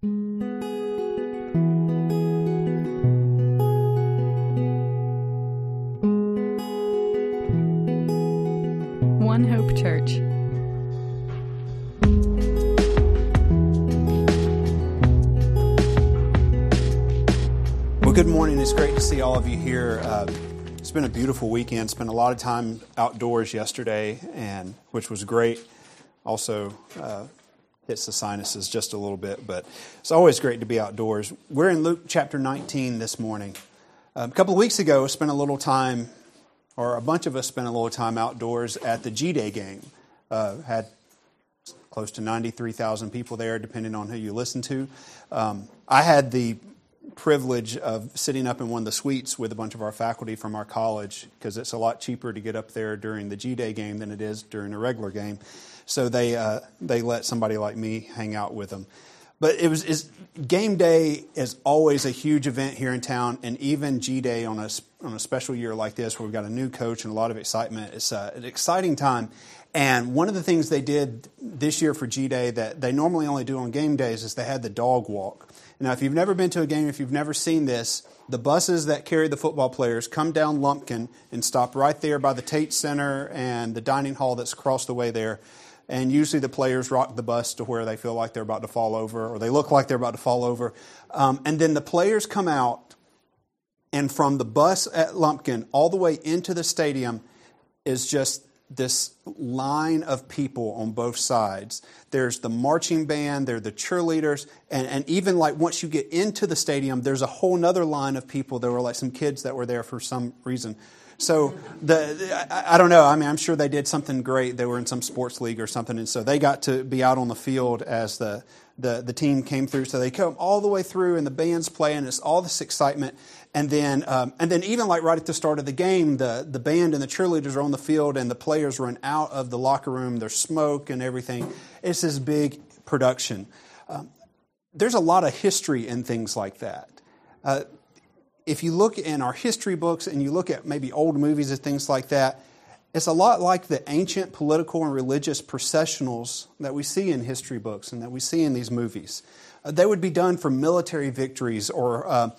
One Hope Church. Well, good morning. It's great to see all of you here. Uh, it's been a beautiful weekend. Spent a lot of time outdoors yesterday, and which was great. Also, uh, hits the sinuses just a little bit, but it's always great to be outdoors. We're in Luke chapter 19 this morning. A couple of weeks ago, spent a little time, or a bunch of us spent a little time outdoors at the G Day game. Uh, had close to 93,000 people there, depending on who you listen to. Um, I had the privilege of sitting up in one of the suites with a bunch of our faculty from our college because it's a lot cheaper to get up there during the G Day game than it is during a regular game. So they uh, they let somebody like me hang out with them. But it was game day is always a huge event here in town, and even G Day on a on a special year like this, where we've got a new coach and a lot of excitement. It's uh, an exciting time. And one of the things they did this year for G Day that they normally only do on game days is they had the dog walk. Now, if you've never been to a game, if you've never seen this, the buses that carry the football players come down Lumpkin and stop right there by the Tate Center and the dining hall that's across the way there. And usually the players rock the bus to where they feel like they're about to fall over or they look like they're about to fall over. Um, and then the players come out, and from the bus at Lumpkin all the way into the stadium is just this line of people on both sides. There's the marching band, there are the cheerleaders, and, and even like once you get into the stadium, there's a whole nother line of people. There were like some kids that were there for some reason. So the I, I don't know. I mean, I'm sure they did something great. They were in some sports league or something, and so they got to be out on the field as the the, the team came through. So they come all the way through, and the band's playing. It's all this excitement, and then um, and then even like right at the start of the game, the the band and the cheerleaders are on the field, and the players run out of the locker room. There's smoke and everything. It's this big production. Um, there's a lot of history in things like that. Uh, if you look in our history books and you look at maybe old movies and things like that, it's a lot like the ancient political and religious processionals that we see in history books and that we see in these movies. Uh, they would be done for military victories, or uh,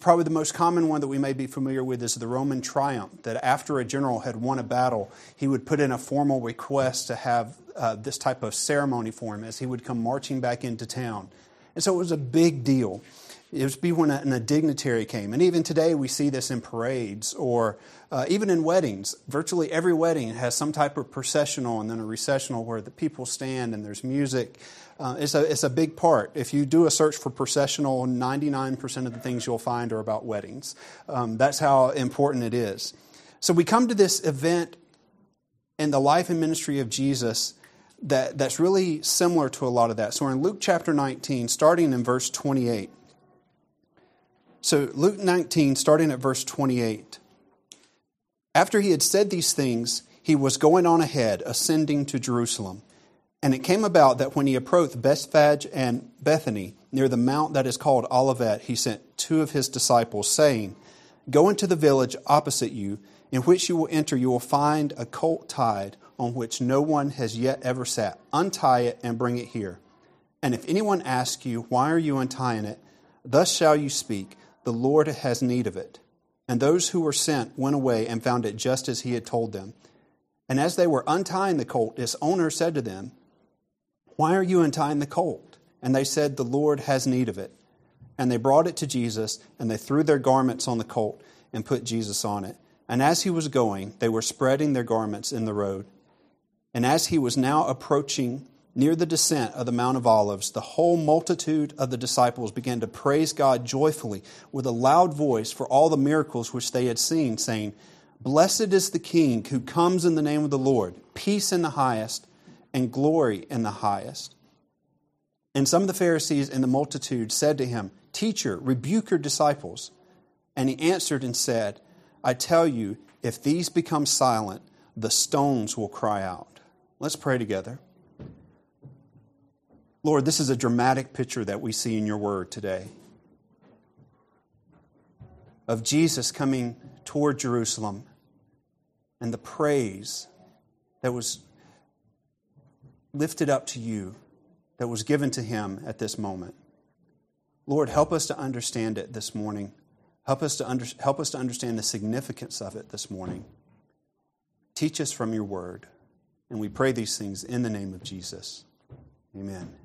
probably the most common one that we may be familiar with is the Roman triumph, that after a general had won a battle, he would put in a formal request to have uh, this type of ceremony for him as he would come marching back into town. And so it was a big deal. It would be when a, when a dignitary came. And even today, we see this in parades or uh, even in weddings. Virtually every wedding has some type of processional and then a recessional where the people stand and there's music. Uh, it's, a, it's a big part. If you do a search for processional, 99% of the things you'll find are about weddings. Um, that's how important it is. So we come to this event in the life and ministry of Jesus that, that's really similar to a lot of that. So we're in Luke chapter 19, starting in verse 28. So, Luke 19, starting at verse 28. After he had said these things, he was going on ahead, ascending to Jerusalem. And it came about that when he approached Bethphage and Bethany, near the mount that is called Olivet, he sent two of his disciples, saying, Go into the village opposite you, in which you will enter, you will find a colt tied, on which no one has yet ever sat. Untie it and bring it here. And if anyone asks you, Why are you untying it? Thus shall you speak the Lord has need of it. And those who were sent went away and found it just as he had told them. And as they were untying the colt, its owner said to them, Why are you untying the colt? And they said, The Lord has need of it. And they brought it to Jesus, and they threw their garments on the colt and put Jesus on it. And as he was going, they were spreading their garments in the road. And as he was now approaching Near the descent of the Mount of Olives, the whole multitude of the disciples began to praise God joyfully with a loud voice for all the miracles which they had seen, saying, Blessed is the King who comes in the name of the Lord, peace in the highest, and glory in the highest. And some of the Pharisees and the multitude said to him, Teacher, rebuke your disciples. And he answered and said, I tell you, if these become silent, the stones will cry out. Let's pray together. Lord, this is a dramatic picture that we see in your word today of Jesus coming toward Jerusalem and the praise that was lifted up to you, that was given to him at this moment. Lord, help us to understand it this morning. Help us to, under, help us to understand the significance of it this morning. Teach us from your word. And we pray these things in the name of Jesus. Amen.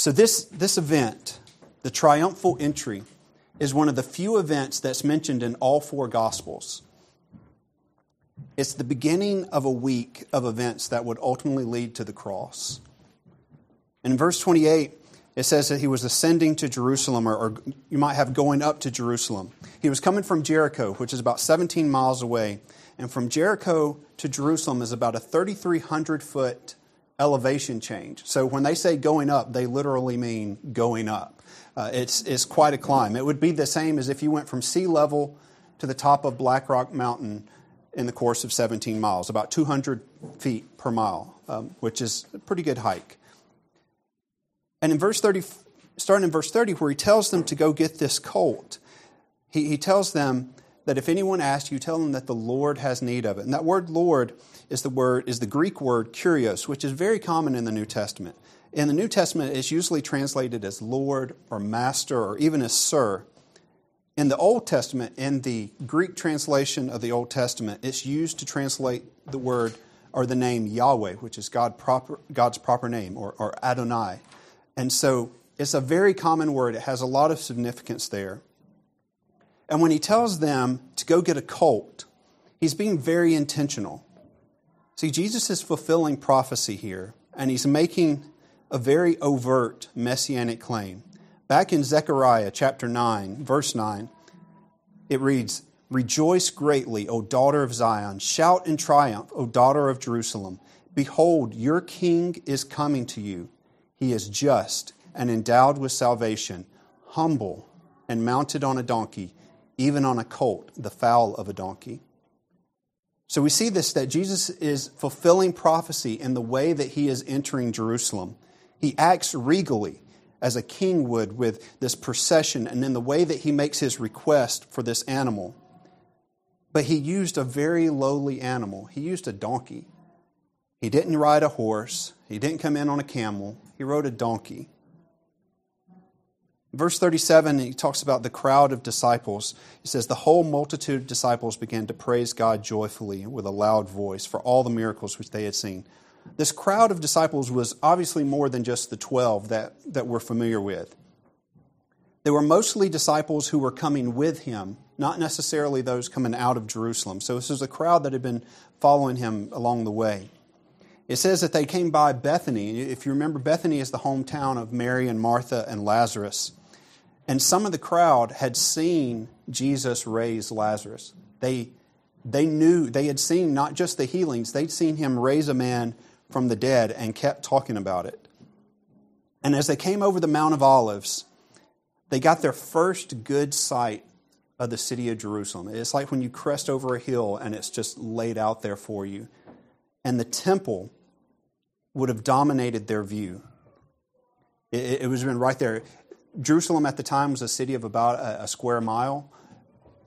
So, this, this event, the triumphal entry, is one of the few events that's mentioned in all four Gospels. It's the beginning of a week of events that would ultimately lead to the cross. In verse 28, it says that he was ascending to Jerusalem, or, or, you might have going up to Jerusalem. He was coming from Jericho, which is about 17 miles away. And from Jericho to Jerusalem is about a 3,300 foot elevation change. So when they say going up, they literally mean going up. Uh, it's, it's quite a climb. It would be the same as if you went from sea level to the top of Black Rock Mountain in the course of 17 miles, about 200 feet per mile, um, which is a pretty good hike. And in verse 30, starting in verse 30, where he tells them to go get this colt, he, he tells them that if anyone asks you, tell them that the Lord has need of it. And that word Lord is the word is the Greek word kurios, which is very common in the New Testament. In the New Testament, it's usually translated as Lord or Master or even as Sir. In the Old Testament, in the Greek translation of the Old Testament, it's used to translate the word or the name Yahweh, which is God proper, God's proper name, or, or Adonai. And so it's a very common word. It has a lot of significance there. And when he tells them to go get a colt, he's being very intentional. See, Jesus is fulfilling prophecy here, and he's making a very overt messianic claim. Back in Zechariah chapter 9, verse 9, it reads, Rejoice greatly, O daughter of Zion. Shout in triumph, O daughter of Jerusalem. Behold, your king is coming to you. He is just and endowed with salvation, humble and mounted on a donkey, even on a colt, the foal of a donkey. So we see this that Jesus is fulfilling prophecy in the way that he is entering Jerusalem. He acts regally as a king would with this procession and in the way that he makes his request for this animal. But he used a very lowly animal. He used a donkey. He didn't ride a horse. He didn't come in on a camel. He rode a donkey. Verse 37, he talks about the crowd of disciples. He says, The whole multitude of disciples began to praise God joyfully with a loud voice for all the miracles which they had seen. This crowd of disciples was obviously more than just the 12 that, that we're familiar with. They were mostly disciples who were coming with him, not necessarily those coming out of Jerusalem. So this is a crowd that had been following him along the way. It says that they came by Bethany. If you remember, Bethany is the hometown of Mary and Martha and Lazarus. And some of the crowd had seen Jesus raise Lazarus. They, they knew, they had seen not just the healings, they'd seen him raise a man from the dead and kept talking about it. And as they came over the Mount of Olives, they got their first good sight of the city of Jerusalem. It's like when you crest over a hill and it's just laid out there for you. And the temple would have dominated their view. It, it was been right there. Jerusalem at the time was a city of about a, a square mile.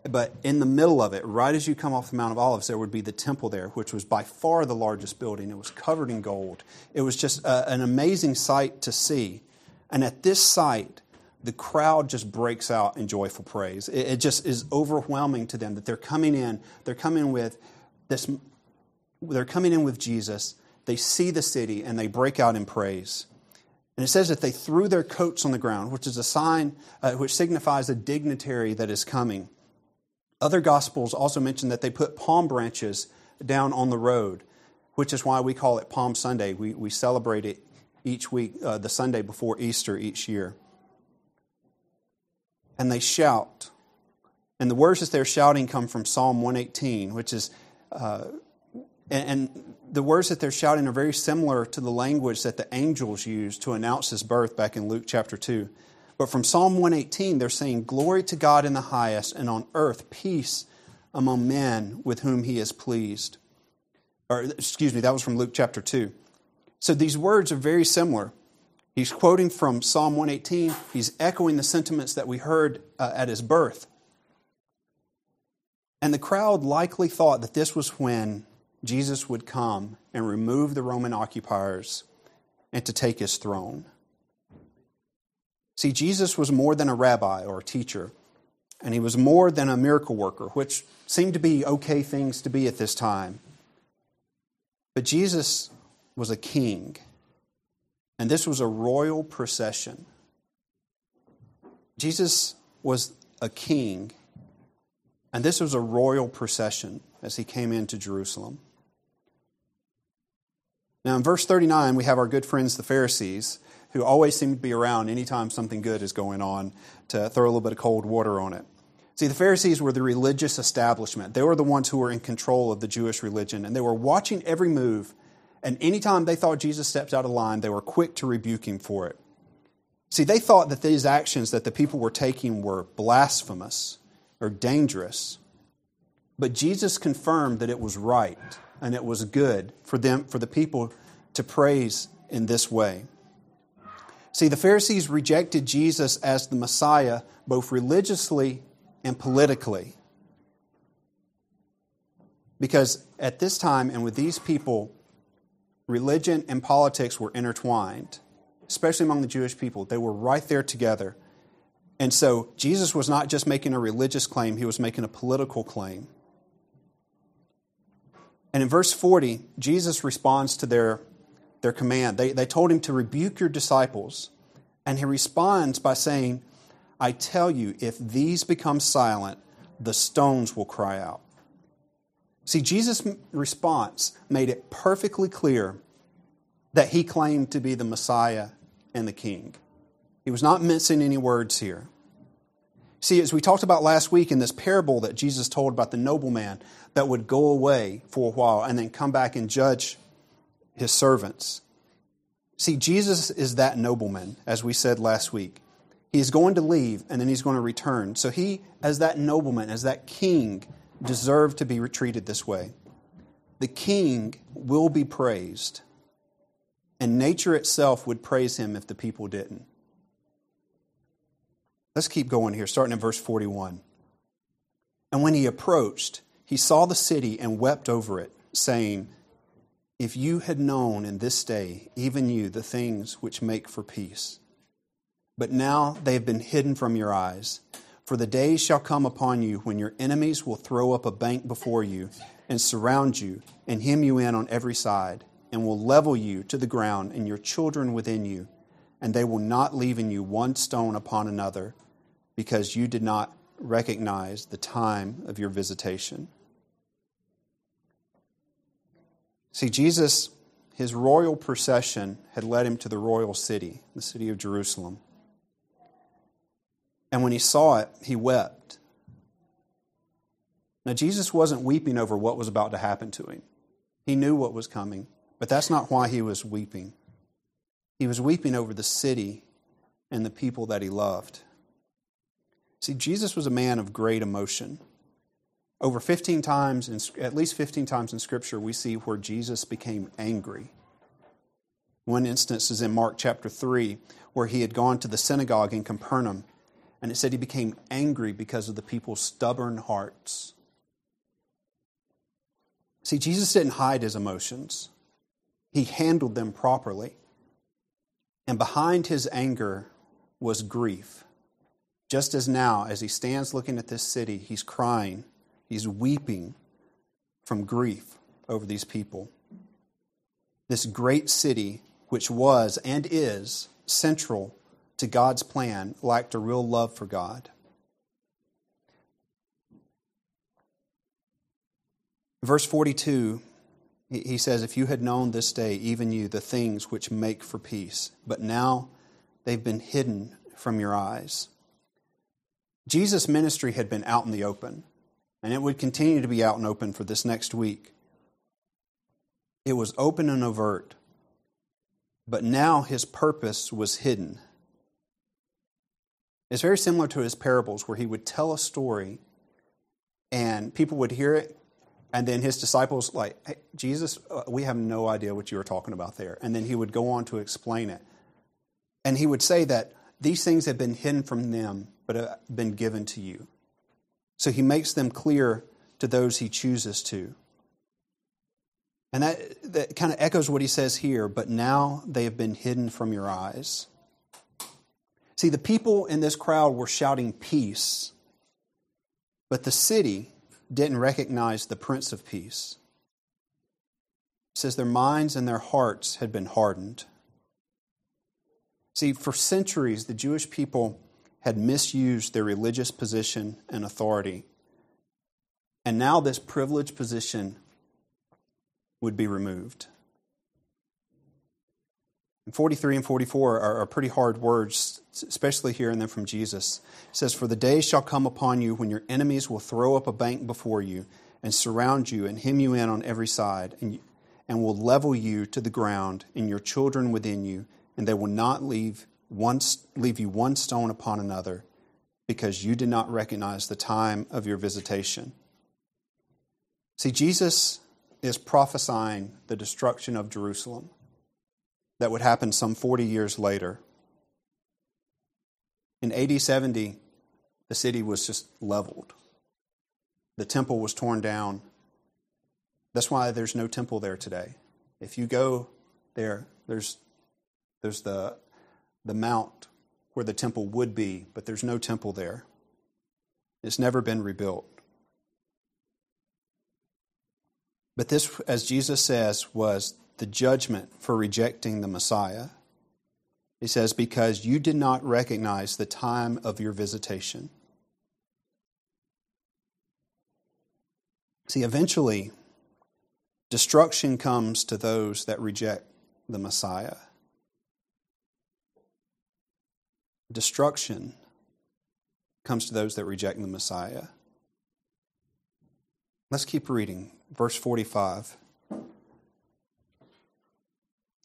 But in the middle of it, right as you come off the Mount of Olives, there would be the temple there, which was by far the largest building. It was covered in gold. It was just a, an amazing sight to see. And at this sight, the crowd just breaks out in joyful praise. It, it just is overwhelming to them that they're coming in. They're coming with this. They're coming in with Jesus. They see the city and they break out in praise. And it says that they threw their coats on the ground, which is a sign uh, which signifies a dignitary that is coming. Other gospels also mention that they put palm branches down on the road, which is why we call it Palm Sunday. We, we celebrate it each week, uh, the Sunday before Easter each year. And they shout. And the words that they're shouting come from Psalm 118, which is, uh, and, and the words that they're shouting are very similar to the language that the angels used to announce his birth back in Luke chapter 2. But from Psalm 118, they're saying, Glory to God in the highest, and on earth peace among men with whom he is pleased. Or, excuse me, that was from Luke chapter 2. So these words are very similar. He's quoting from Psalm 118, he's echoing the sentiments that we heard uh, at his birth. And the crowd likely thought that this was when Jesus would come and remove the Roman occupiers and to take his throne. See, Jesus was more than a rabbi or a teacher, and he was more than a miracle worker, which seemed to be okay things to be at this time. But Jesus was a king, and this was a royal procession. Jesus was a king, and this was a royal procession as he came into Jerusalem. Now, in verse 39, we have our good friends, the Pharisees, who always seem to be around anytime something good is going on to throw a little bit of cold water on it. See, the Pharisees were the religious establishment. They were the ones who were in control of the Jewish religion, and they were watching every move. And anytime they thought Jesus stepped out of line, they were quick to rebuke him for it. See, they thought that these actions that the people were taking were blasphemous or dangerous. But Jesus confirmed that it was right and it was good for them for the people to praise in this way. See, the Pharisees rejected Jesus as the Messiah both religiously and politically. Because at this time and with these people, religion and politics were intertwined, especially among the Jewish people. They were right there together. And so Jesus was not just making a religious claim, he was making a political claim. And in verse 40, Jesus responds to their their command. They, they told him to rebuke your disciples. And he responds by saying, I tell you, if these become silent, the stones will cry out. See, Jesus' response made it perfectly clear that he claimed to be the Messiah and the King. He was not mincing any words here. See, as we talked about last week in this parable that Jesus told about the nobleman that would go away for a while and then come back and judge his servants. See, Jesus is that nobleman, as we said last week. He's going to leave and then he's going to return. So he, as that nobleman, as that king, deserved to be treated this way. The king will be praised, and nature itself would praise him if the people didn't. Let's keep going here, starting in verse 41. And when he approached, he saw the city and wept over it, saying, if you had known in this day, even you, the things which make for peace. But now they have been hidden from your eyes. For the days shall come upon you when your enemies will throw up a bank before you and surround you and hem you in on every side and will level you to the ground and your children within you. And they will not leave in you one stone upon another because you did not recognize the time of your visitation. See, Jesus, his royal procession had led him to the royal city, the city of Jerusalem. And when he saw it, he wept. Now, Jesus wasn't weeping over what was about to happen to him. He knew what was coming, but that's not why he was weeping. He was weeping over the city and the people that he loved. See, Jesus was a man of great emotion. Over 15 times, in, at least 15 times in Scripture, we see where Jesus became angry. One instance is in Mark chapter 3, where he had gone to the synagogue in Capernaum, and it said he became angry because of the people's stubborn hearts. See, Jesus didn't hide his emotions, he handled them properly. And behind his anger was grief. Just as now, as he stands looking at this city, he's crying He's weeping from grief over these people. This great city, which was and is central to God's plan, lacked a real love for God. Verse 42, he says, If you had known this day, even you, the things which make for peace, but now they've been hidden from your eyes. Jesus' ministry had been out in the open and it would continue to be out and open for this next week. It was open and overt, but now his purpose was hidden. It's very similar to his parables, where he would tell a story and people would hear it, and then his disciples, like, hey, Jesus, uh, we have no idea what you were talking about there. And then he would go on to explain it. And he would say that these things have been hidden from them, but have been given to you. So he makes them clear to those he chooses to. And that, that kind of echoes what he says here, but now they have been hidden from your eyes. See, the people in this crowd were shouting peace, but the city didn't recognize the Prince of Peace. It says their minds and their hearts had been hardened. See, for centuries, the Jewish people had misused their religious position and authority. And now this privileged position would be removed. And 43 and 44 are, are pretty hard words, especially hearing them from Jesus. It says, For the days shall come upon you when your enemies will throw up a bank before you and surround you and hem you in on every side and, and will level you to the ground and your children within you, and they will not leave, one, leave you one stone upon another because you did not recognize the time of your visitation. See, Jesus is prophesying the destruction of Jerusalem that would happen some 40 years later. In AD 70, the city was just leveled. The temple was torn down. That's why there's no temple there today. If you go there, there's, there's the, the mount where the temple would be, but there's no temple there. It's never been rebuilt. But this, as Jesus says, was the judgment for rejecting the Messiah. He says, Because you did not recognize the time of your visitation. See, eventually, destruction comes to those that reject the Messiah. Destruction comes to those that reject the Messiah. Let's keep reading. Verse 45.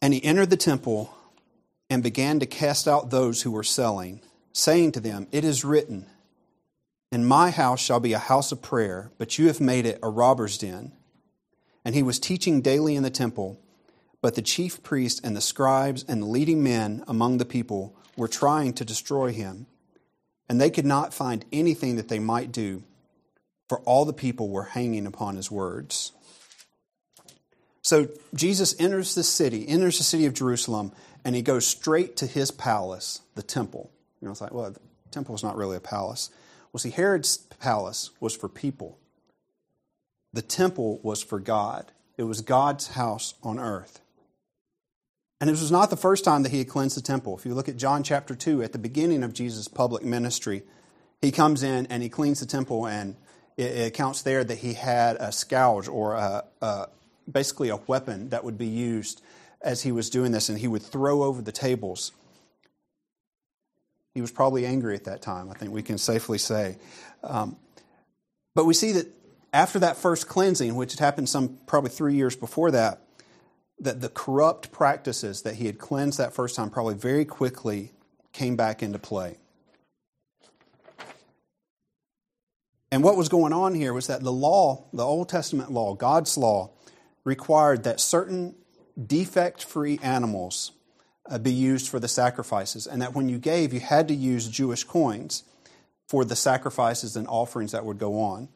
And he entered the temple and began to cast out those who were selling, saying to them, It is written, my house shall be a house of prayer, but you have made it a robber's den. And he was teaching daily in the temple, but the chief priests and the scribes and the leading men among the people were trying to destroy him. And they could not find anything that they might do, for all the people were hanging upon his words. So Jesus enters the city, enters the city of Jerusalem, and he goes straight to his palace, the temple. You know, it's like, well, the temple is not really a palace. Well, see, Herod's palace was for people. The temple was for God. It was God's house on earth. And this was not the first time that he had cleansed the temple. If you look at John chapter 2, at the beginning of Jesus' public ministry, he comes in and he cleans the temple, and it, accounts there that he had a scourge or a, a, basically a weapon that would be used as he was doing this, and he would throw over the tables. He was probably angry at that time, I think we can safely say. Um, but we see that after that first cleansing, which had happened some probably three years before that, that the corrupt practices that he had cleansed that first time probably very quickly came back into play. And what was going on here was that the law, the Old Testament law, God's law, required that certain defect free animals uh, be used for the sacrifices, and that when you gave, you had to use Jewish coins for the sacrifices and offerings that would go on.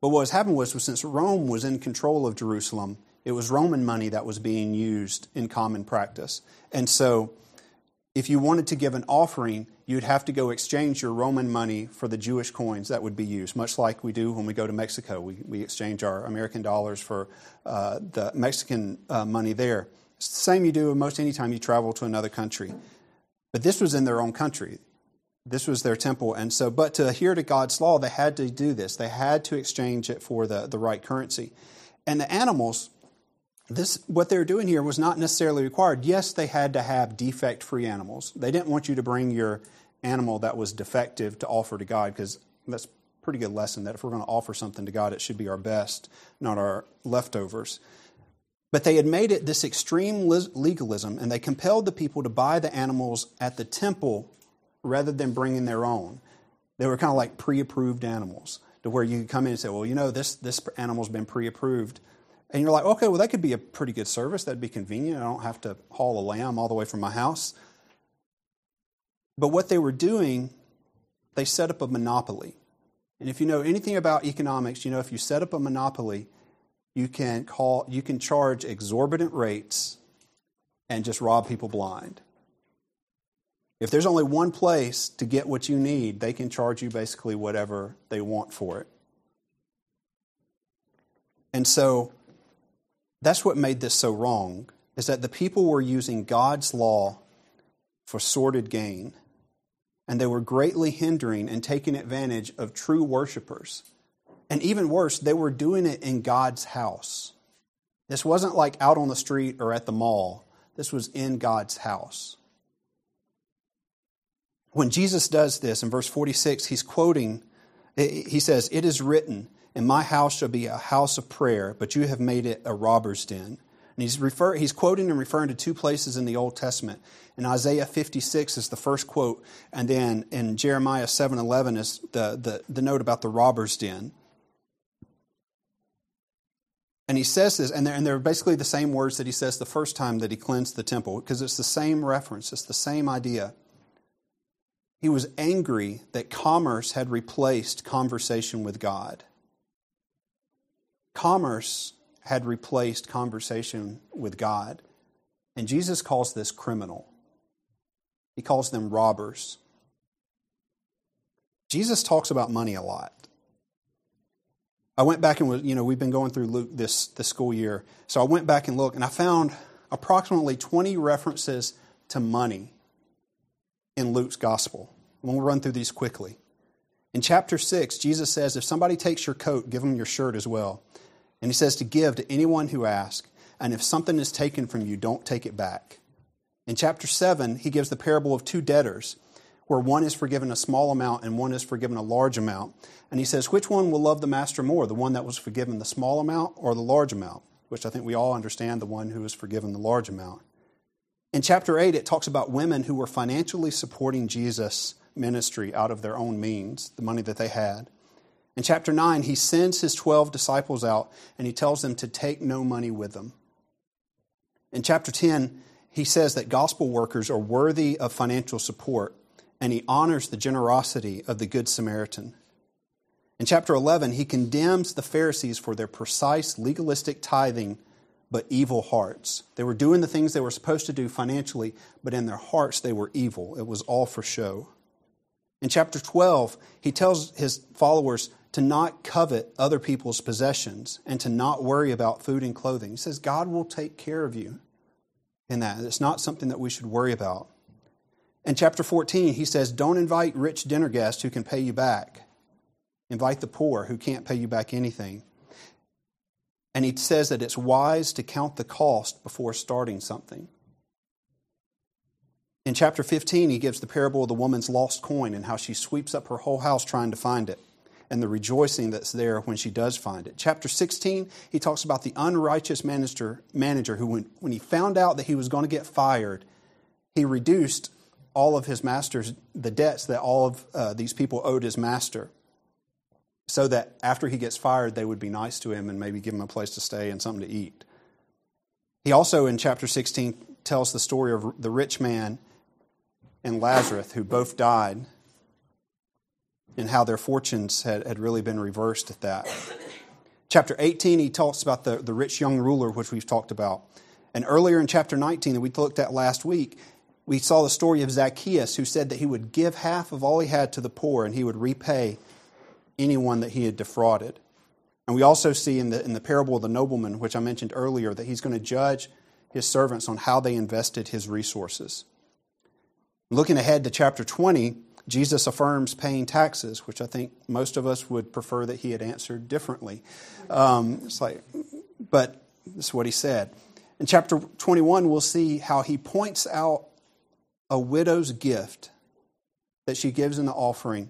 But what was happening was, was since Rome was in control of Jerusalem, it was Roman money that was being used in common practice. And so, if you wanted to give an offering, you'd have to go exchange your Roman money for the Jewish coins that would be used, much like we do when we go to Mexico. We, we exchange our American dollars for uh, the Mexican uh, money there. It's the same you do most any time you travel to another country. But this was in their own country. This was their temple. And so, but to adhere to God's law, they had to do this. They had to exchange it for the, the right currency. And the animals, this what they're doing here was not necessarily required. Yes, they had to have defect free animals. They didn't want you to bring your animal that was defective to offer to God because that's pretty good lesson that if we're going to offer something to God, it should be our best, not our leftovers. But they had made it this extreme legalism, and they compelled the people to buy the animals at the temple rather than bringing their own. They were kind of like pre approved animals, to where you could come in and say, well, you know, this, this animal's been pre approved. And you're like, okay, well, that could be a pretty good service. That'd be convenient. I don't have to haul a lamb all the way from my house. But what they were doing, they set up a monopoly. And if you know anything about economics, you know if you set up a monopoly, you can call you can charge exorbitant rates and just rob people blind. If there's only one place to get what you need, they can charge you basically whatever they want for it. And so that's what made this so wrong is that the people were using God's law for sordid gain and they were greatly hindering and taking advantage of true worshipers. And even worse, they were doing it in God's house. This wasn't like out on the street or at the mall. This was in God's house. When Jesus does this in verse 46, he's quoting, he says, It is written, and my house shall be a house of prayer, but you have made it a robber's den. And he's, refer, he's quoting and referring to two places in the Old Testament. In Isaiah 56 is the first quote, and then in Jeremiah 7.11 is the, the, the note about the robber's den. And he says this, and they're, and they're basically the same words that he says the first time that he cleansed the temple, because it's the same reference, it's the same idea. He was angry that commerce had replaced conversation with God. Commerce had replaced conversation with God. And Jesus calls this criminal. He calls them robbers. Jesus talks about money a lot. I went back and you know, we've been going through Luke this, this school year. So I went back and looked, and I found approximately 20 references to money in Luke's gospel. We'll run through these quickly. In chapter 6, Jesus says, If somebody takes your coat, give them your shirt as well. And he says to give to anyone who asks. And if something is taken from you, don't take it back. In chapter 7, he gives the parable of two debtors, where one is forgiven a small amount and one is forgiven a large amount. And he says, Which one will love the master more, the one that was forgiven the small amount or the large amount? Which I think we all understand the one who was forgiven the large amount. In chapter 8, it talks about women who were financially supporting Jesus' ministry out of their own means, the money that they had. In chapter 9, he sends his 12 disciples out and he tells them to take no money with them. In chapter 10, he says that gospel workers are worthy of financial support and he honors the generosity of the Good Samaritan. In chapter 11, he condemns the Pharisees for their precise legalistic tithing but evil hearts. They were doing the things they were supposed to do financially, but in their hearts they were evil. It was all for show. In chapter 12, he tells his followers to not covet other people's possessions and to not worry about food and clothing. He says God will take care of you in that. It's not something that we should worry about. In chapter 14, he says, Don't invite rich dinner guests who can pay you back. Invite the poor who can't pay you back anything. And he says that it's wise to count the cost before starting something. In chapter 15, he gives the parable of the woman's lost coin and how she sweeps up her whole house trying to find it and the rejoicing that's there when she does find it. Chapter 16, he talks about the unrighteous manager, manager who, when, when he found out that he was going to get fired, he reduced all of his master's, the debts that all of uh, these people owed his master so that after he gets fired, they would be nice to him and maybe give him a place to stay and something to eat. He also, in chapter 16, tells the story of the rich man and Lazarus, who both died, and how their fortunes had, had really been reversed at that. Chapter 18, he talks about the, the rich young ruler, which we've talked about. And earlier in chapter 19, that we looked at last week, we saw the story of Zacchaeus, who said that he would give half of all he had to the poor and he would repay anyone that he had defrauded. And we also see in the, in the parable of the nobleman, which I mentioned earlier, that he's going to judge his servants on how they invested his resources. Looking ahead to chapter 20, Jesus affirms paying taxes, which I think most of us would prefer that he had answered differently. Um, it's like, but this is what he said. In chapter 21, we'll see how he points out a widow's gift that she gives in the offering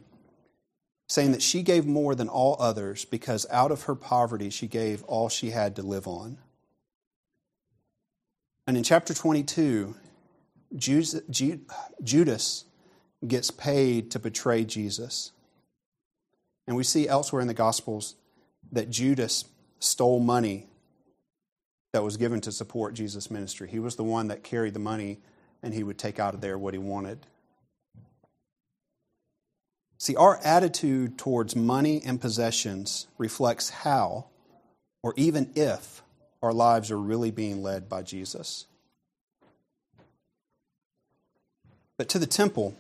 saying that she gave more than all others because out of her poverty she gave all she had to live on. And in chapter 22, Judas gets paid to betray Jesus. And we see elsewhere in the Gospels that Judas stole money that was given to support Jesus' ministry. He was the one that carried the money, and he would take out of there what he wanted. See, our attitude towards money and possessions reflects how, or even if, our lives are really being led by Jesus. But to the temple,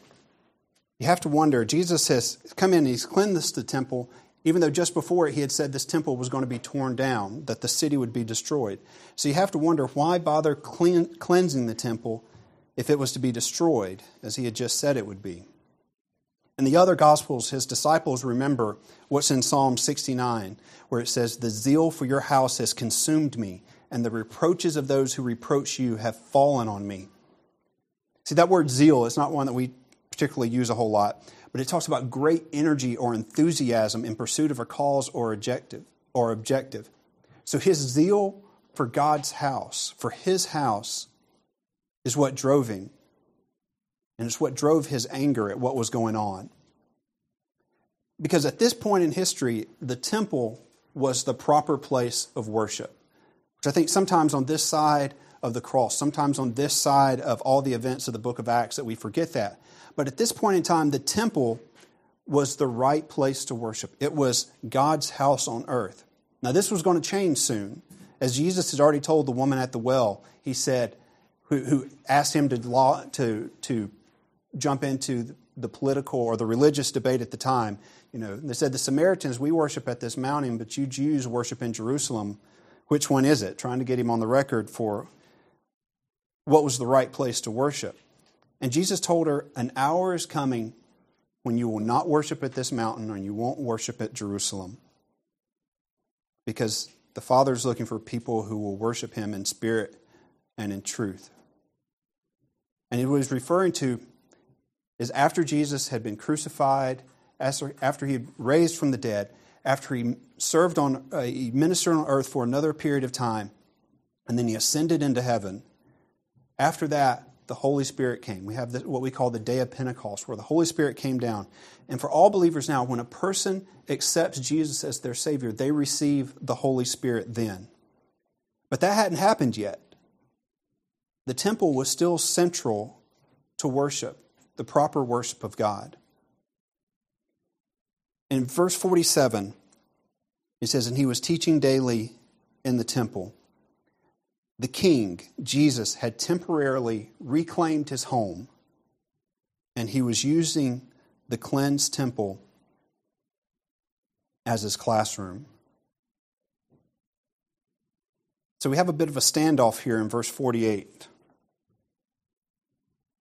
you have to wonder Jesus has come in, he's cleansed the temple, even though just before it he had said this temple was going to be torn down, that the city would be destroyed. So you have to wonder why bother clean, cleansing the temple if it was to be destroyed, as he had just said it would be. In the other Gospels, his disciples remember what's in Psalm 69, where it says, The zeal for your house has consumed me, and the reproaches of those who reproach you have fallen on me. See, that word zeal is not one that we particularly use a whole lot, but it talks about great energy or enthusiasm in pursuit of a cause or objective or objective. So his zeal for God's house, for his house, is what drove him. And it's what drove his anger at what was going on. Because at this point in history, the temple was the proper place of worship, which I think sometimes on this side of the cross, sometimes on this side of all the events of the book of Acts, that we forget that. But at this point in time, the temple was the right place to worship. It was God's house on earth. Now, this was going to change soon. As Jesus had already told the woman at the well, he said, who, who asked him to, law, to, to jump into the political or the religious debate at the time. You know, they said the Samaritans we worship at this mountain, but you Jews worship in Jerusalem. Which one is it? Trying to get him on the record for what was the right place to worship. And Jesus told her, An hour is coming when you will not worship at this mountain and you won't worship at Jerusalem. Because the Father is looking for people who will worship him in spirit and in truth. And he was referring to is after Jesus had been crucified, after he had raised from the dead, after he served on, uh, he ministered on earth for another period of time, and then he ascended into heaven. After that, the Holy Spirit came. We have what we call the day of Pentecost, where the Holy Spirit came down. And for all believers now, when a person accepts Jesus as their Savior, they receive the Holy Spirit then. But that hadn't happened yet. The temple was still central to worship the proper worship of God. In verse 47, it says, And he was teaching daily in the temple. The king, Jesus, had temporarily reclaimed his home, and he was using the cleansed temple as his classroom. So we have a bit of a standoff here in verse 48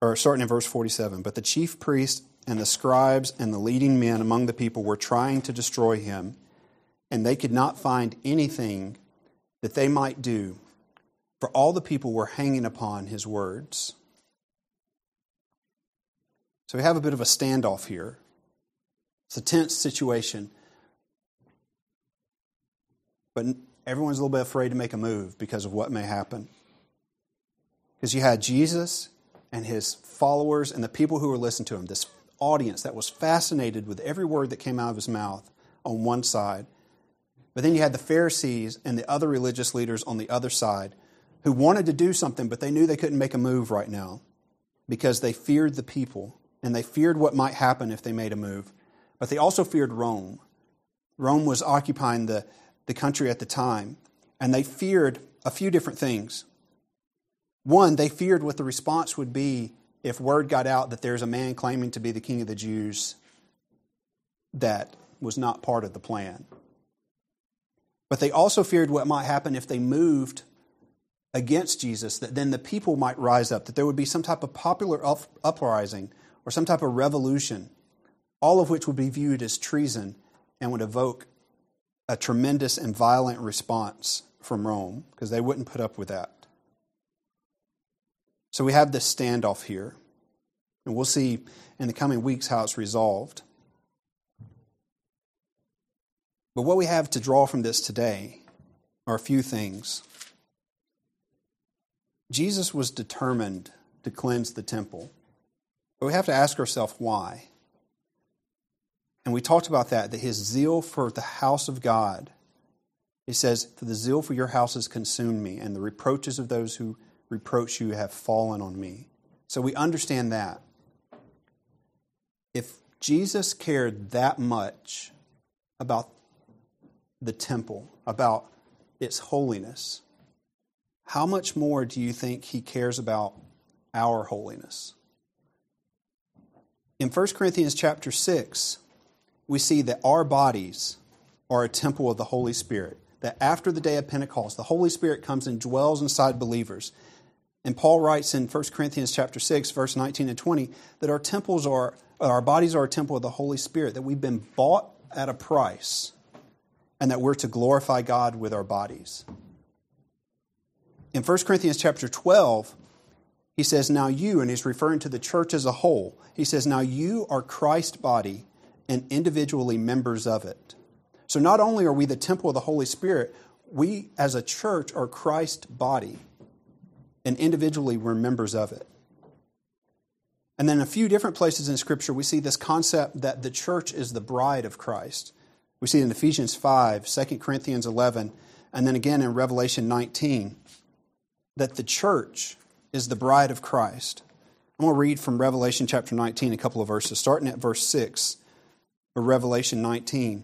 or starting in verse 47. But the chief priests and the scribes and the leading men among the people were trying to destroy him, and they could not find anything that they might do, for all the people were hanging upon his words. So we have a bit of a standoff here. It's a tense situation. But everyone's a little bit afraid to make a move because of what may happen. Because you had Jesus and his followers and the people who were listening to him, this audience that was fascinated with every word that came out of his mouth on one side. But then you had the Pharisees and the other religious leaders on the other side who wanted to do something, but they knew they couldn't make a move right now because they feared the people and they feared what might happen if they made a move. But they also feared Rome. Rome was occupying the, the country at the time, and they feared a few different things. One, they feared what the response would be if word got out that there's a man claiming to be the king of the Jews that was not part of the plan. But they also feared what might happen if they moved against Jesus, that then the people might rise up, that there would be some type of popular uprising or some type of revolution, all of which would be viewed as treason and would evoke a tremendous and violent response from Rome because they wouldn't put up with that. So we have this standoff here, and we'll see in the coming weeks how it's resolved. But what we have to draw from this today are a few things. Jesus was determined to cleanse the temple, but we have to ask ourselves why. And we talked about that, that his zeal for the house of God, he says, For the zeal for your house has consumed me, and the reproaches of those who reproach you have fallen on me. So we understand that. If Jesus cared that much about the temple, about its holiness, how much more do you think he cares about our holiness? In 1 Corinthians chapter 6, we see that our bodies are a temple of the Holy Spirit. That after the day of Pentecost, the Holy Spirit comes and dwells inside believers. And Paul writes in 1 Corinthians chapter 6, verse 19 and 20, that our temples are our bodies are a temple of the Holy Spirit, that we've been bought at a price, and that we're to glorify God with our bodies. In 1 Corinthians chapter 12, he says, Now you, and he's referring to the church as a whole, he says, Now you are Christ's body and individually members of it. So not only are we the temple of the Holy Spirit, we as a church are Christ's body, and individually we're members of it. And then a few different places in Scripture, we see this concept that the church is the bride of Christ. We see it in Ephesians 5, 2 Corinthians 11, and then again in Revelation 19 that the church is the bride of Christ. I'm going to read from Revelation chapter 19 a couple of verses, starting at verse 6 of Revelation 19.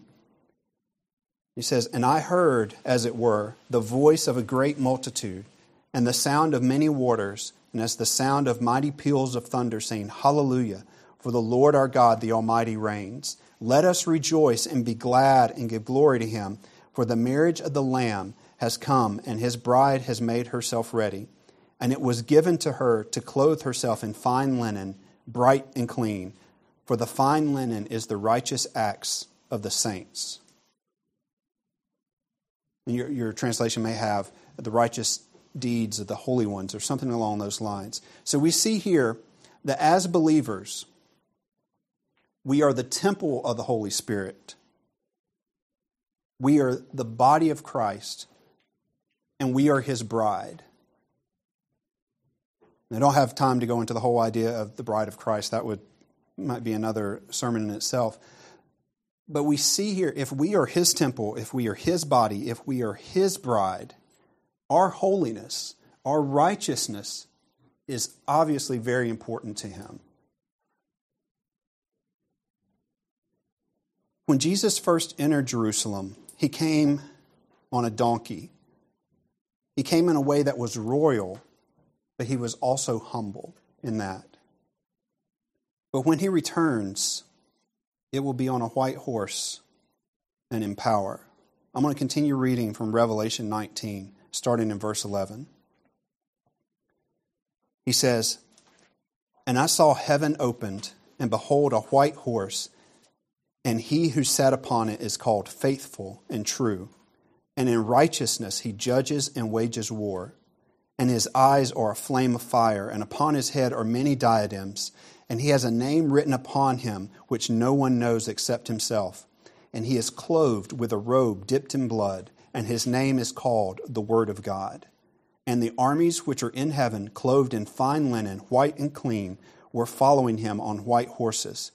He says, And I heard, as it were, the voice of a great multitude, and the sound of many waters, and as the sound of mighty peals of thunder, saying, Hallelujah, for the Lord our God, the Almighty, reigns. Let us rejoice and be glad and give glory to him, for the marriage of the Lamb has come, and his bride has made herself ready. And it was given to her to clothe herself in fine linen, bright and clean, for the fine linen is the righteous acts of the saints. And your, your translation may have the righteous deeds of the holy ones or something along those lines. So we see here that as believers, we are the temple of the Holy Spirit. We are the body of Christ and we are his bride. I don't have time to go into the whole idea of the bride of Christ. That would might be another sermon in itself. But we see here if we are his temple, if we are his body, if we are his bride, our holiness, our righteousness is obviously very important to him. When Jesus first entered Jerusalem, he came on a donkey. He came in a way that was royal, but he was also humble in that. But when he returns, it will be on a white horse and in power. I'm going to continue reading from Revelation 19, starting in verse 11. He says, And I saw heaven opened, and behold, a white horse, and he who sat upon it is called faithful and true and in righteousness he judges and wages war. And his eyes are a flame of fire, and upon his head are many diadems, and he has a name written upon him which no one knows except himself. And he is clothed with a robe dipped in blood, and his name is called the Word of God. And the armies which are in heaven, clothed in fine linen, white and clean, were following him on white horses.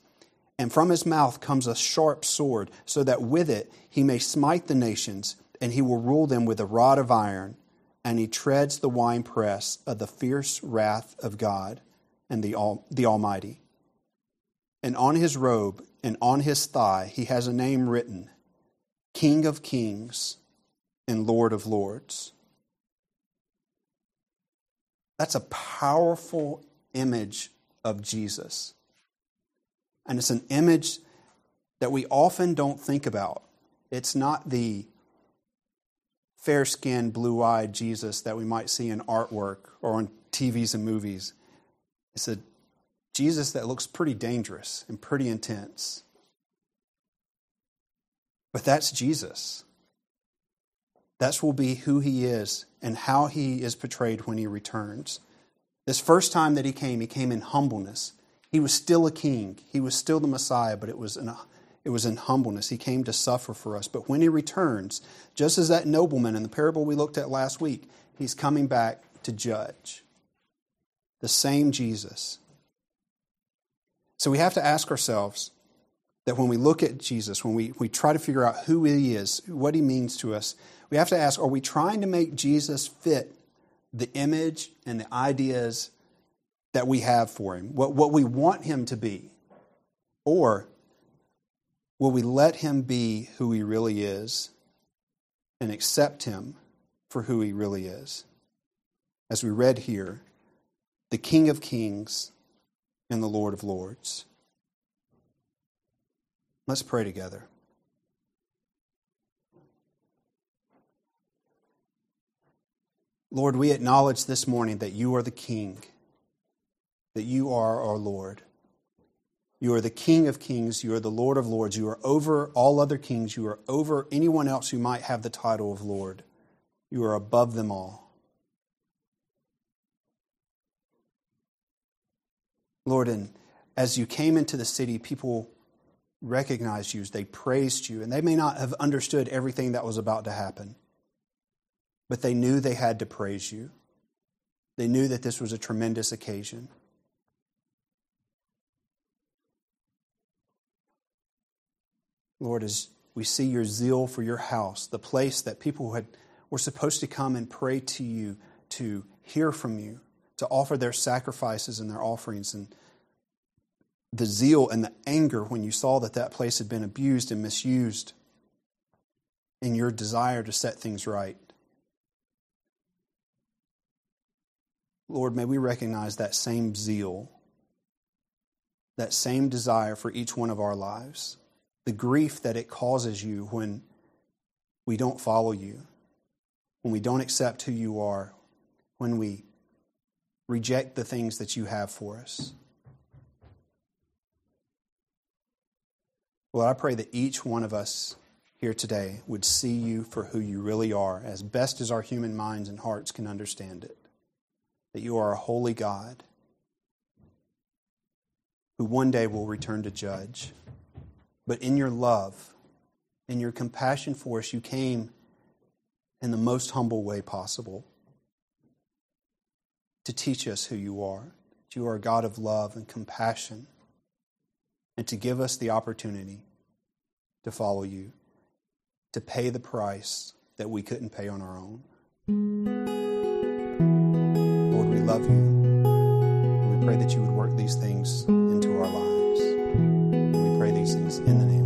And from his mouth comes a sharp sword, so that with it he may smite the nations and he will rule them with a rod of iron, and he treads the winepress of the fierce wrath of God and the, All, the Almighty. And on his robe and on his thigh he has a name written King of Kings and Lord of Lords. That's a powerful image of Jesus. And it's an image that we often don't think about. It's not the fair skinned, blue eyed Jesus that we might see in artwork or on TVs and movies. It's a Jesus that looks pretty dangerous and pretty intense. But that's Jesus. That will be who he is and how he is portrayed when he returns. This first time that he came, he came in humbleness. He was still a king, he was still the Messiah, but it was in a it was in humbleness. He came to suffer for us. But when he returns, just as that nobleman in the parable we looked at last week, he's coming back to judge. The same Jesus. So we have to ask ourselves that when we look at Jesus, when we, we try to figure out who he is, what he means to us, we have to ask are we trying to make Jesus fit the image and the ideas that we have for him, what, what we want him to be? Or Will we let him be who he really is and accept him for who he really is? As we read here, the King of Kings and the Lord of Lords. Let's pray together. Lord, we acknowledge this morning that you are the King, that you are our Lord. You are the King of kings. You are the Lord of lords. You are over all other kings. You are over anyone else who might have the title of Lord. You are above them all. Lord, and as you came into the city, people recognized you, they praised you, and they may not have understood everything that was about to happen, but they knew they had to praise you. They knew that this was a tremendous occasion. Lord, as we see your zeal for your house, the place that people had, were supposed to come and pray to you, to hear from you, to offer their sacrifices and their offerings, and the zeal and the anger when you saw that that place had been abused and misused, and your desire to set things right. Lord, may we recognize that same zeal, that same desire for each one of our lives the grief that it causes you when we don't follow you, when we don't accept who you are, when we reject the things that you have for us. Lord, I pray that each one of us here today would see you for who you really are, as best as our human minds and hearts can understand it. That you are a holy God who one day will return to judge. But in your love, in your compassion for us, you came in the most humble way possible to teach us who you are. That you are a God of love and compassion, and to give us the opportunity to follow you, to pay the price that we couldn't pay on our own. Lord, we love you. We pray that you would work these things things in the name